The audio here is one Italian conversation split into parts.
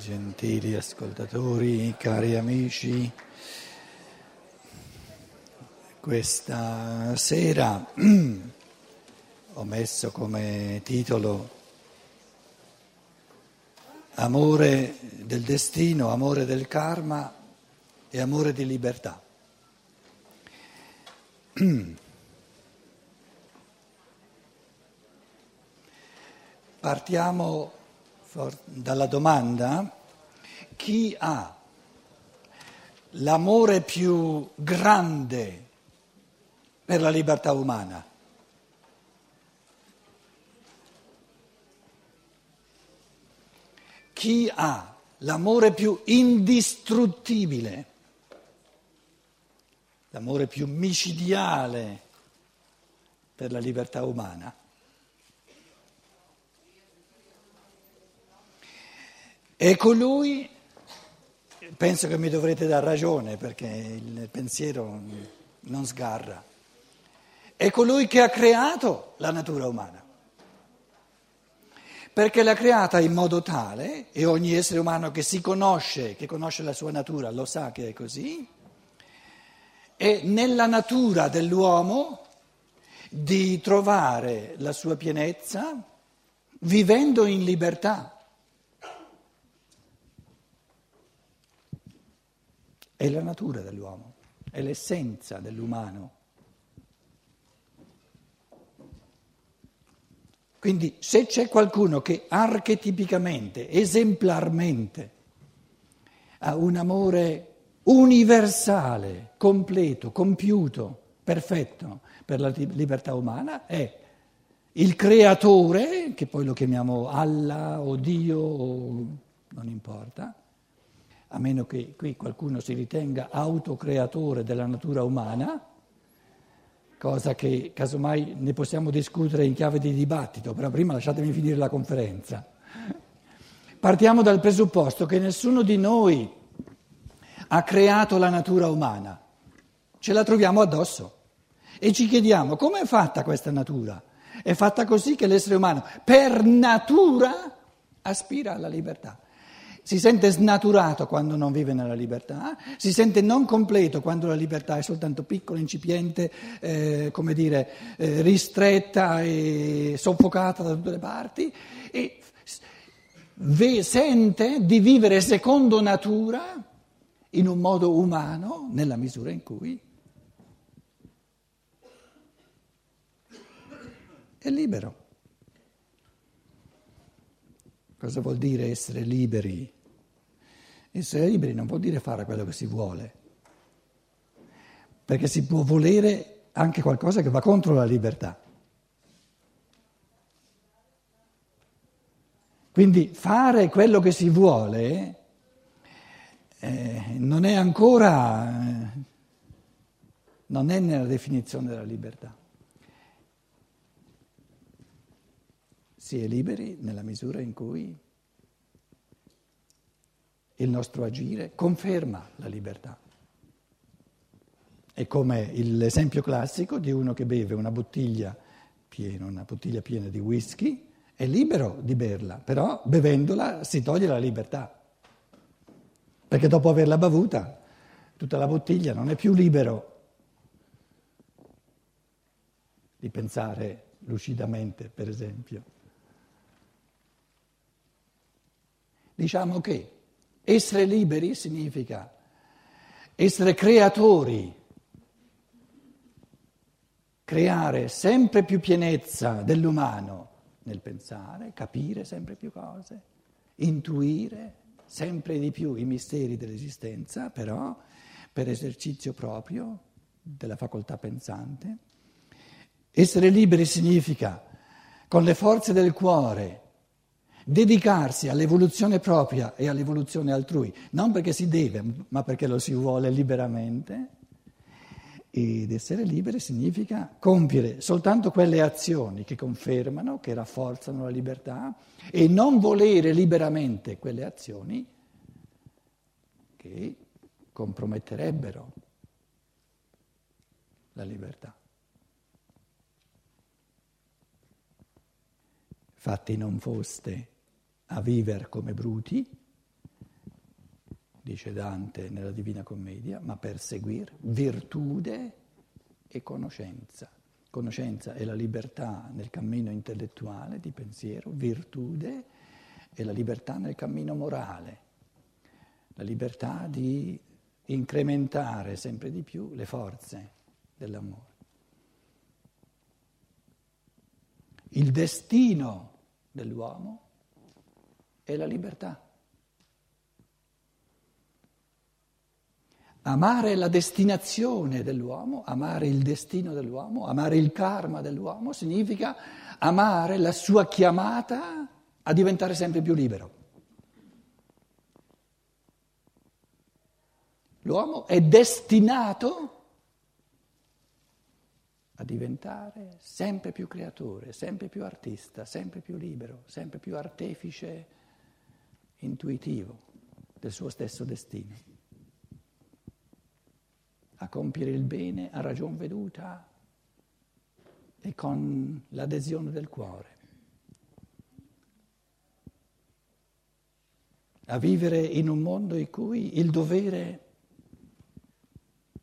Gentili ascoltatori, cari amici, questa sera ho messo come titolo Amore del destino, amore del karma e amore di libertà. Partiamo dalla domanda chi ha l'amore più grande per la libertà umana? Chi ha l'amore più indistruttibile, l'amore più micidiale per la libertà umana? E colui, penso che mi dovrete dar ragione perché il pensiero non sgarra, è colui che ha creato la natura umana. Perché l'ha creata in modo tale, e ogni essere umano che si conosce, che conosce la sua natura, lo sa che è così, è nella natura dell'uomo di trovare la sua pienezza vivendo in libertà. È la natura dell'uomo, è l'essenza dell'umano. Quindi se c'è qualcuno che archetipicamente, esemplarmente, ha un amore universale, completo, compiuto, perfetto per la libertà umana, è il creatore, che poi lo chiamiamo Allah o Dio, o non importa, a meno che qui qualcuno si ritenga autocreatore della natura umana, cosa che casomai ne possiamo discutere in chiave di dibattito, però prima lasciatemi finire la conferenza. Partiamo dal presupposto che nessuno di noi ha creato la natura umana, ce la troviamo addosso e ci chiediamo come è fatta questa natura. È fatta così che l'essere umano per natura aspira alla libertà si sente snaturato quando non vive nella libertà, si sente non completo quando la libertà è soltanto piccola, incipiente, eh, come dire, eh, ristretta e soffocata da tutte le parti e ve- sente di vivere secondo natura in un modo umano nella misura in cui è libero. Cosa vuol dire essere liberi? Essere liberi non vuol dire fare quello che si vuole, perché si può volere anche qualcosa che va contro la libertà. Quindi fare quello che si vuole eh, non è ancora, eh, non è nella definizione della libertà. Si è liberi nella misura in cui il nostro agire conferma la libertà. È come l'esempio classico di uno che beve una bottiglia piena, una bottiglia piena di whisky, è libero di berla, però bevendola si toglie la libertà. Perché dopo averla bevuta, tutta la bottiglia non è più libero di pensare lucidamente, per esempio. Diciamo che essere liberi significa essere creatori, creare sempre più pienezza dell'umano nel pensare, capire sempre più cose, intuire sempre di più i misteri dell'esistenza, però per esercizio proprio della facoltà pensante. Essere liberi significa con le forze del cuore dedicarsi all'evoluzione propria e all'evoluzione altrui, non perché si deve, ma perché lo si vuole liberamente. Ed essere liberi significa compiere soltanto quelle azioni che confermano, che rafforzano la libertà e non volere liberamente quelle azioni che comprometterebbero la libertà. Fatti non foste a vivere come bruti, dice Dante nella Divina Commedia, ma per seguire virtude e conoscenza. Conoscenza è la libertà nel cammino intellettuale di pensiero, virtude è la libertà nel cammino morale, la libertà di incrementare sempre di più le forze dell'amore. Il destino dell'uomo è la libertà. Amare la destinazione dell'uomo, amare il destino dell'uomo, amare il karma dell'uomo significa amare la sua chiamata a diventare sempre più libero. L'uomo è destinato a diventare sempre più creatore, sempre più artista, sempre più libero, sempre più artefice intuitivo del suo stesso destino a compiere il bene a ragion veduta e con l'adesione del cuore. A vivere in un mondo in cui il dovere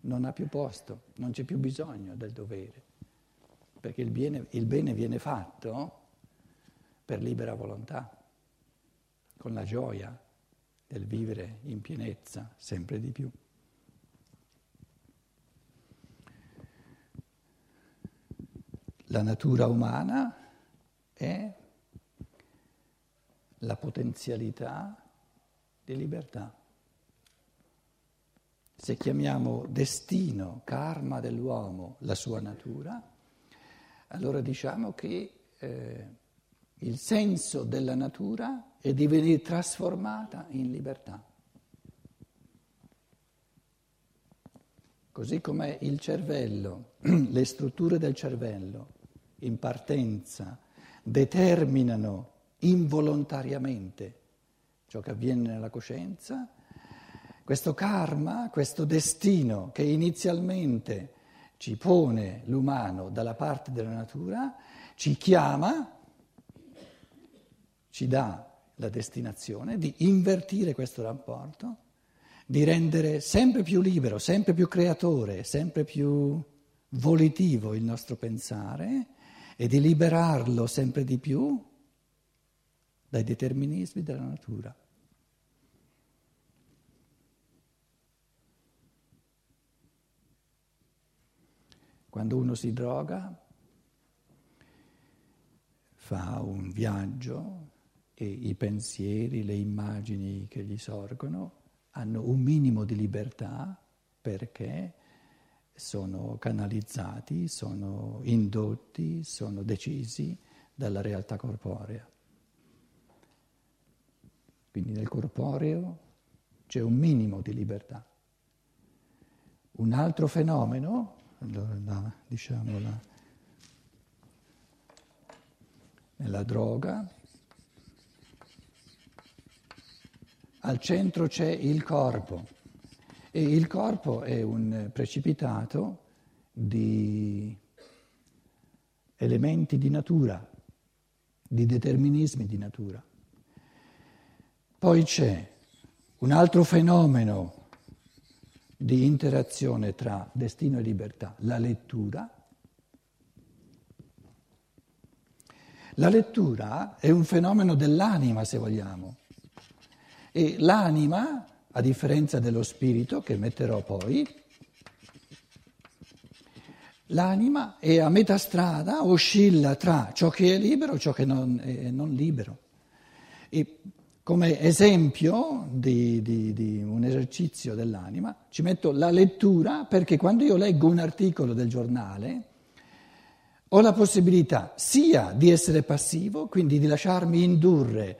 non ha più posto, non c'è più bisogno del dovere, perché il bene, il bene viene fatto per libera volontà, con la gioia del vivere in pienezza sempre di più. La natura umana è la potenzialità di libertà. Se chiamiamo destino, karma dell'uomo la sua natura, allora diciamo che eh, il senso della natura è di venire trasformata in libertà. Così come il cervello, le strutture del cervello in partenza determinano involontariamente ciò che avviene nella coscienza, questo karma, questo destino che inizialmente ci pone l'umano dalla parte della natura, ci chiama, ci dà la destinazione di invertire questo rapporto, di rendere sempre più libero, sempre più creatore, sempre più volitivo il nostro pensare e di liberarlo sempre di più dai determinismi della natura. Quando uno si droga, fa un viaggio e i pensieri, le immagini che gli sorgono hanno un minimo di libertà perché sono canalizzati, sono indotti, sono decisi dalla realtà corporea. Quindi nel corporeo c'è un minimo di libertà. Un altro fenomeno, allora la, diciamo la, nella droga, al centro c'è il corpo. E il corpo è un precipitato di elementi di natura, di determinismi di natura. Poi c'è un altro fenomeno di interazione tra destino e libertà, la lettura. La lettura è un fenomeno dell'anima, se vogliamo, e l'anima a differenza dello spirito che metterò poi, l'anima è a metà strada, oscilla tra ciò che è libero e ciò che non è non libero. E come esempio di, di, di, un esercizio dell'anima ci metto la lettura perché quando io leggo un articolo del giornale ho la possibilità sia di essere passivo, quindi di lasciarmi indurre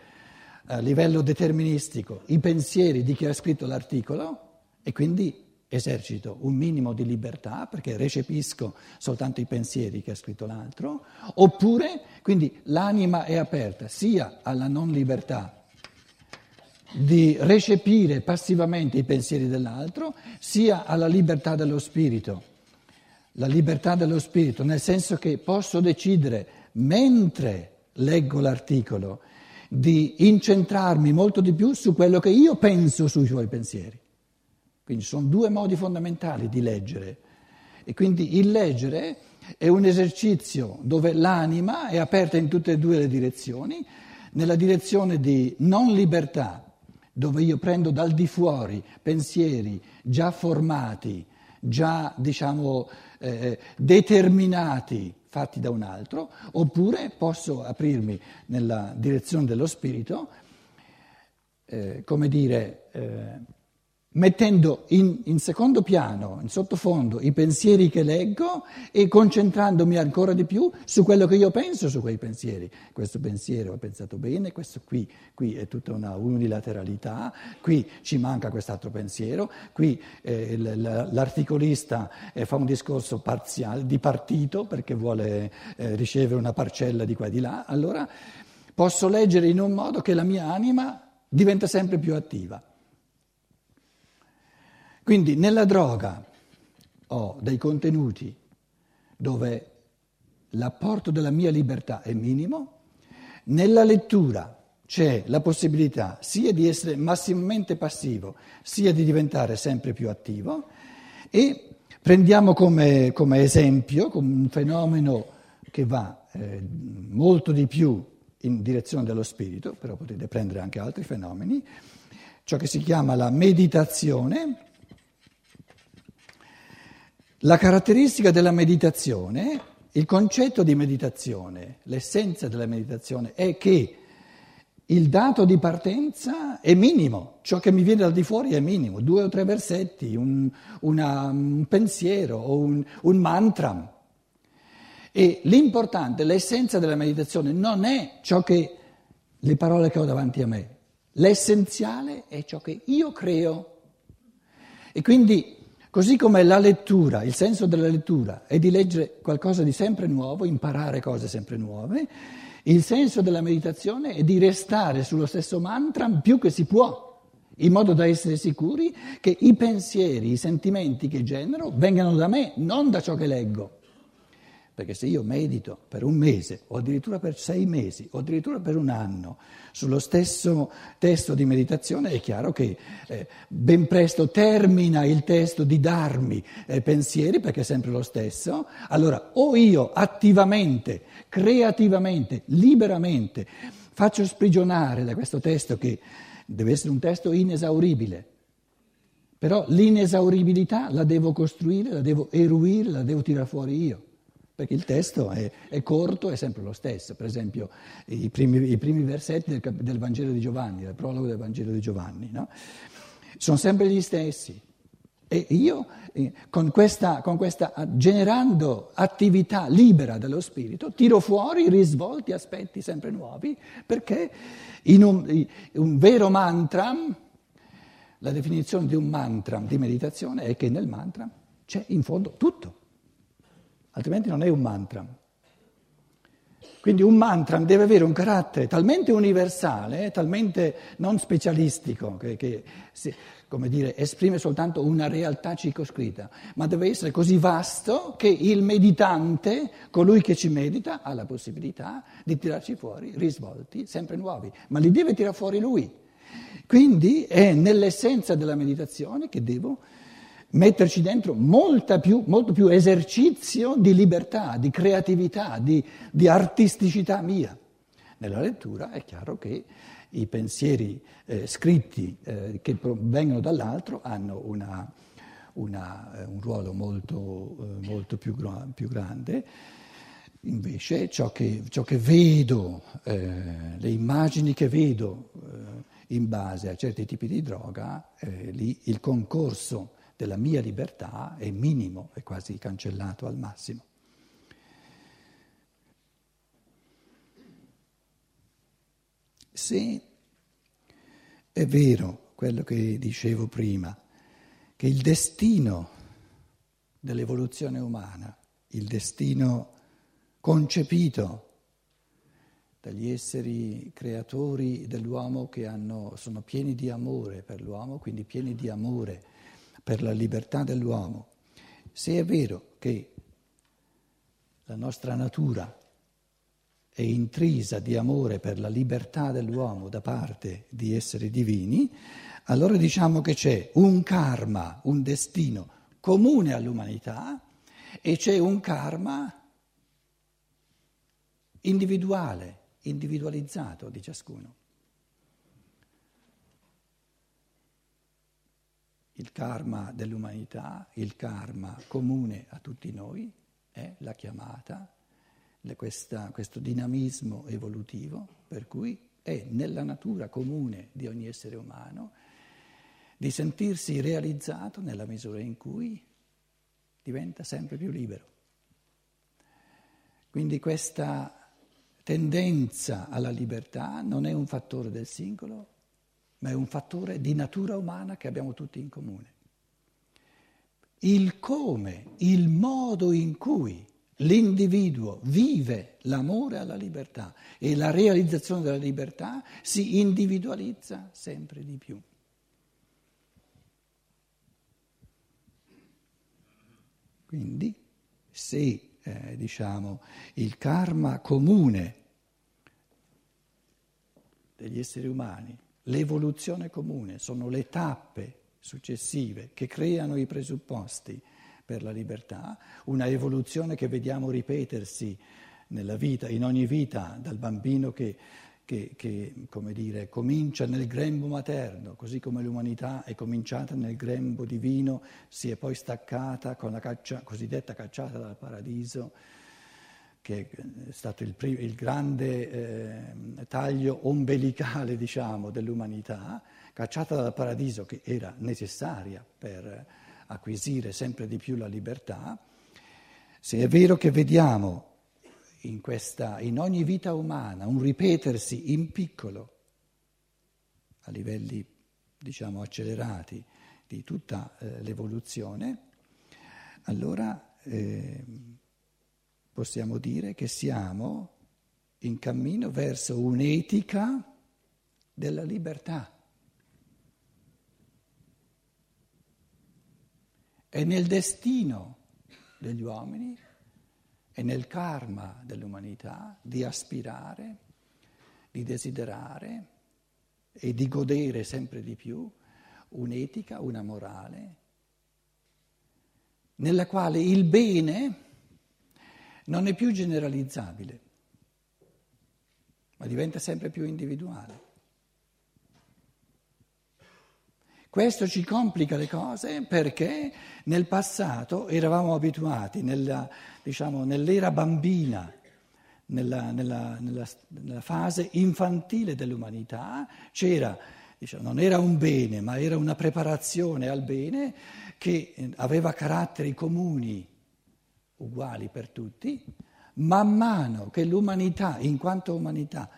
a livello deterministico i pensieri di chi ha scritto l'articolo e quindi esercito un minimo di libertà perché recepisco soltanto i pensieri che ha scritto l'altro, oppure quindi l'anima è aperta sia alla non libertà di recepire passivamente i pensieri dell'altro, sia alla libertà dello spirito. La libertà dello spirito, nel senso che posso decidere mentre leggo l'articolo di incentrarmi molto di più su quello che io penso sui suoi pensieri. Quindi sono due modi fondamentali di leggere. E quindi il leggere è un esercizio dove l'anima è aperta in tutte e due le direzioni, nella direzione di non libertà, dove io prendo dal di fuori pensieri già formati, già diciamo eh, determinati, fatti da un altro, oppure posso aprirmi nella direzione dello spirito, eh, come dire, eh, mettendo in, in, secondo piano, in sottofondo, i pensieri che leggo e concentrandomi ancora di più su quello che io penso su quei pensieri. Questo pensiero ho pensato bene, questo qui, qui è tutta una unilateralità, qui ci manca quest'altro pensiero, qui eh, l'articolista eh, fa un discorso parziale, di partito perché vuole eh, ricevere una parcella di qua e di là, allora posso leggere in un modo che la mia anima diventa sempre più attiva. Quindi nella droga ho dei contenuti dove l'apporto della mia libertà è minimo, nella lettura c'è la possibilità sia di essere massimamente passivo, sia di diventare sempre più attivo. E prendiamo come, come esempio, come un fenomeno che va eh, molto di più in direzione dello spirito, però potete prendere anche altri fenomeni, ciò che si chiama la meditazione la caratteristica della meditazione, il concetto di meditazione, l'essenza della meditazione è che il dato di partenza è minimo, ciò che mi viene da di fuori è minimo, due o tre versetti, un, una, un pensiero o un, un mantra. E l'importante, l'essenza della meditazione non è ciò che le parole che ho davanti a me, l'essenziale è ciò che io creo. E quindi Così come la lettura, il senso della lettura è di leggere qualcosa di sempre nuovo, imparare cose sempre nuove, il senso della meditazione è di restare sullo stesso mantra più che si può, in modo da essere sicuri che i pensieri, i sentimenti che genero vengano da me, non da ciò che leggo. Perché se io medito per un mese, o addirittura per sei mesi, o addirittura per un anno, sullo stesso testo di meditazione, è chiaro che eh, ben presto termina il testo di darmi eh, pensieri, perché è sempre lo stesso. Allora, o io attivamente, creativamente, liberamente faccio sprigionare da questo testo, che deve essere un testo inesauribile, però l'inesauribilità la devo costruire, la devo eruire, la devo tirare fuori io perché il testo è, è, corto, è sempre lo stesso. Per esempio, i primi, i primi versetti del, del, Vangelo di Giovanni, del prologo del Vangelo di Giovanni, no? sono sempre gli stessi. E io, eh, con questa, con questa, generando attività libera dello spirito, tiro fuori risvolti, aspetti sempre nuovi, perché in un, in un vero mantra, la definizione di un mantra di meditazione è che nel mantra c'è in fondo tutto altrimenti non è un mantra. Quindi un mantra deve avere un carattere talmente universale, talmente non specialistico, che, che dire, esprime soltanto una realtà circoscritta, ma deve essere così vasto che il meditante, colui che ci medita, ha la possibilità di tirarci fuori risvolti sempre nuovi, ma li deve tirare fuori lui. Quindi è nell'essenza della meditazione che devo metterci dentro più, molto più esercizio di libertà, di creatività, di, di, artisticità mia. Nella lettura è chiaro che i pensieri eh, scritti eh, che vengono dall'altro hanno una, una, eh, un ruolo molto, eh, molto più, più, grande. Invece ciò che, ciò che vedo, eh, le immagini che vedo eh, in base a certi tipi di droga, lì il concorso della mia libertà è minimo, è quasi cancellato al massimo. Se è vero quello che dicevo prima, che il destino dell'evoluzione umana, il destino concepito dagli esseri creatori dell'uomo che hanno, sono pieni di amore per l'uomo, quindi pieni di amore per la libertà dell'uomo, se è vero che la nostra natura è intrisa di amore per la libertà dell'uomo da parte di esseri divini, allora diciamo che c'è un karma, un destino comune all'umanità e c'è un karma individuale, individualizzato di ciascuno. Il karma dell'umanità, il karma comune a tutti noi è la chiamata, questa, questo dinamismo evolutivo per cui è nella natura comune di ogni essere umano di sentirsi realizzato nella misura in cui diventa sempre più libero. Quindi questa tendenza alla libertà non è un fattore del singolo, ma è un fattore di natura umana che abbiamo tutti in comune. Il come, il modo in cui l'individuo vive l'amore alla libertà e la realizzazione della libertà si individualizza sempre di più. Quindi se eh, diciamo, il karma comune degli esseri umani, l'evoluzione comune, sono le tappe successive che creano i presupposti per la libertà, una evoluzione che vediamo ripetersi nella vita, in ogni vita, dal bambino che che, che dire, comincia nel grembo materno, così come l'umanità è cominciata nel grembo divino, si è poi staccata con la caccia, cosiddetta cacciata dal paradiso, che è stato il, primo, il grande eh, taglio ombelicale diciamo, dell'umanità, cacciata dal paradiso che era necessaria per acquisire sempre di più la libertà. Se è vero che vediamo in, questa, in ogni vita umana, un ripetersi in piccolo, a livelli diciamo accelerati di tutta eh, l'evoluzione, allora eh, possiamo dire che siamo in cammino verso un'etica della libertà. È nel destino degli uomini è nel karma dell'umanità di aspirare, di desiderare e di godere sempre di più un'etica, una morale, nella quale il bene non è più generalizzabile, ma diventa sempre più individuale. Questo ci complica le cose perché nel passato eravamo abituati, nella, diciamo, nell'era bambina, nella, nella, nella, fase infantile dell'umanità, c'era, diciamo, non era un bene, ma era una preparazione al bene che aveva caratteri comuni, uguali per tutti. Man mano che l'umanità, in quanto umanità,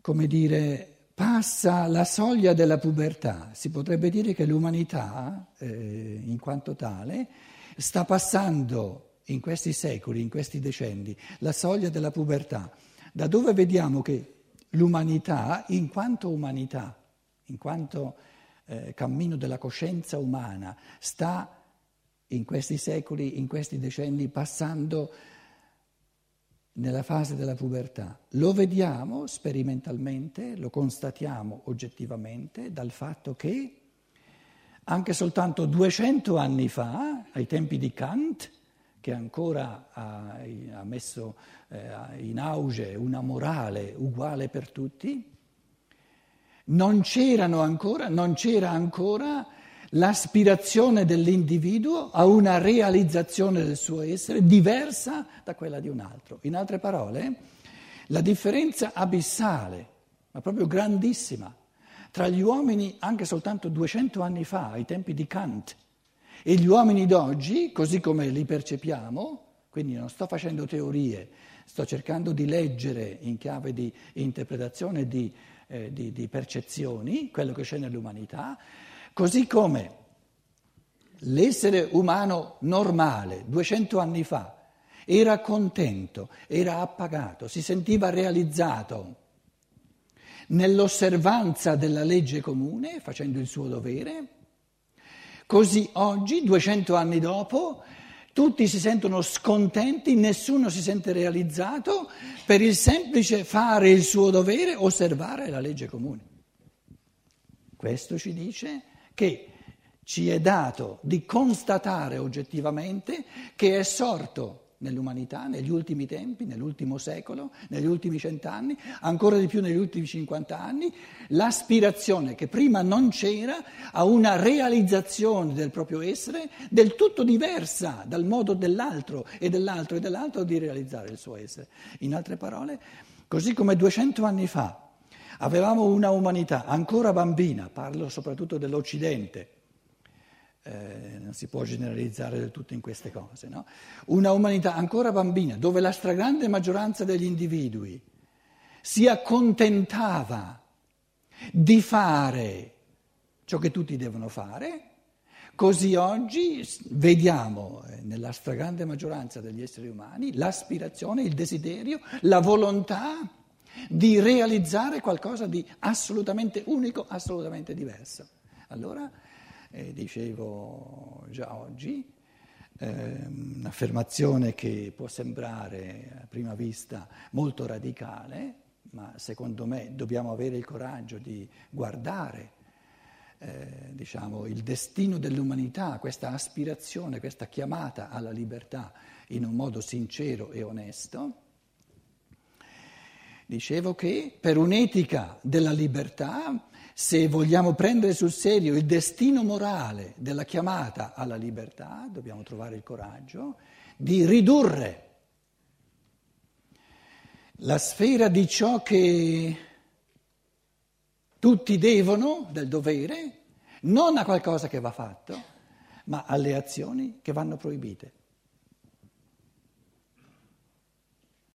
come dire, passa la soglia della pubertà, si potrebbe dire che l'umanità, eh, in quanto tale, sta passando in questi secoli, in questi decenni, la soglia della pubertà, da dove vediamo che l'umanità, in quanto umanità, in quanto eh, cammino della coscienza umana, sta in questi secoli, in questi decenni, passando nella fase della pubertà. Lo vediamo sperimentalmente, lo constatiamo oggettivamente dal fatto che anche soltanto 200 anni fa, ai tempi di Kant, che ancora ha, messo eh, in auge una morale uguale per tutti, non, ancora, non c'era ancora l'aspirazione dell'individuo a una realizzazione del suo essere diversa da quella di un altro. In altre parole, la differenza abissale, ma proprio grandissima, tra gli uomini anche soltanto 200 anni fa, ai tempi di Kant, e gli uomini d'oggi, così come li percepiamo, quindi non sto facendo teorie, sto cercando di leggere in chiave di interpretazione di, eh, di, di percezioni quello che c'è nell'umanità, Così come l'essere umano normale 200 anni fa era contento, era appagato, si sentiva realizzato nell'osservanza della legge comune, facendo il suo dovere, così oggi, 200 anni dopo, tutti si sentono scontenti, nessuno si sente realizzato per il semplice fare il suo dovere, osservare la legge comune. Questo ci dice che ci è dato di constatare oggettivamente che è sorto nell'umanità, negli ultimi tempi, nell'ultimo secolo, negli ultimi cent'anni, ancora di più negli ultimi cinquant'anni, l'aspirazione che prima non c'era a una realizzazione del proprio essere del tutto diversa dal modo dell'altro e dell'altro e dell'altro di realizzare il suo essere. In altre parole, così come 200 anni fa avevamo una umanità ancora bambina, parlo soprattutto dell'Occidente, eh, non si può generalizzare del tutto in queste cose, no? una umanità ancora bambina dove la stragrande maggioranza degli individui si accontentava di fare ciò che tutti devono fare, così oggi vediamo eh, nella stragrande maggioranza degli esseri umani l'aspirazione, il desiderio, la volontà di realizzare qualcosa di assolutamente unico, assolutamente diverso. Allora, eh, dicevo già oggi, eh, un'affermazione che può sembrare a prima vista molto radicale, ma secondo me dobbiamo avere il coraggio di guardare eh, diciamo, il destino dell'umanità, questa aspirazione, questa chiamata alla libertà in un modo sincero e onesto. Dicevo che per un'etica della libertà se vogliamo prendere sul serio il destino morale della chiamata alla libertà, dobbiamo trovare il coraggio di ridurre la sfera di ciò che tutti devono, del dovere, non a qualcosa che va fatto, ma alle azioni che vanno proibite.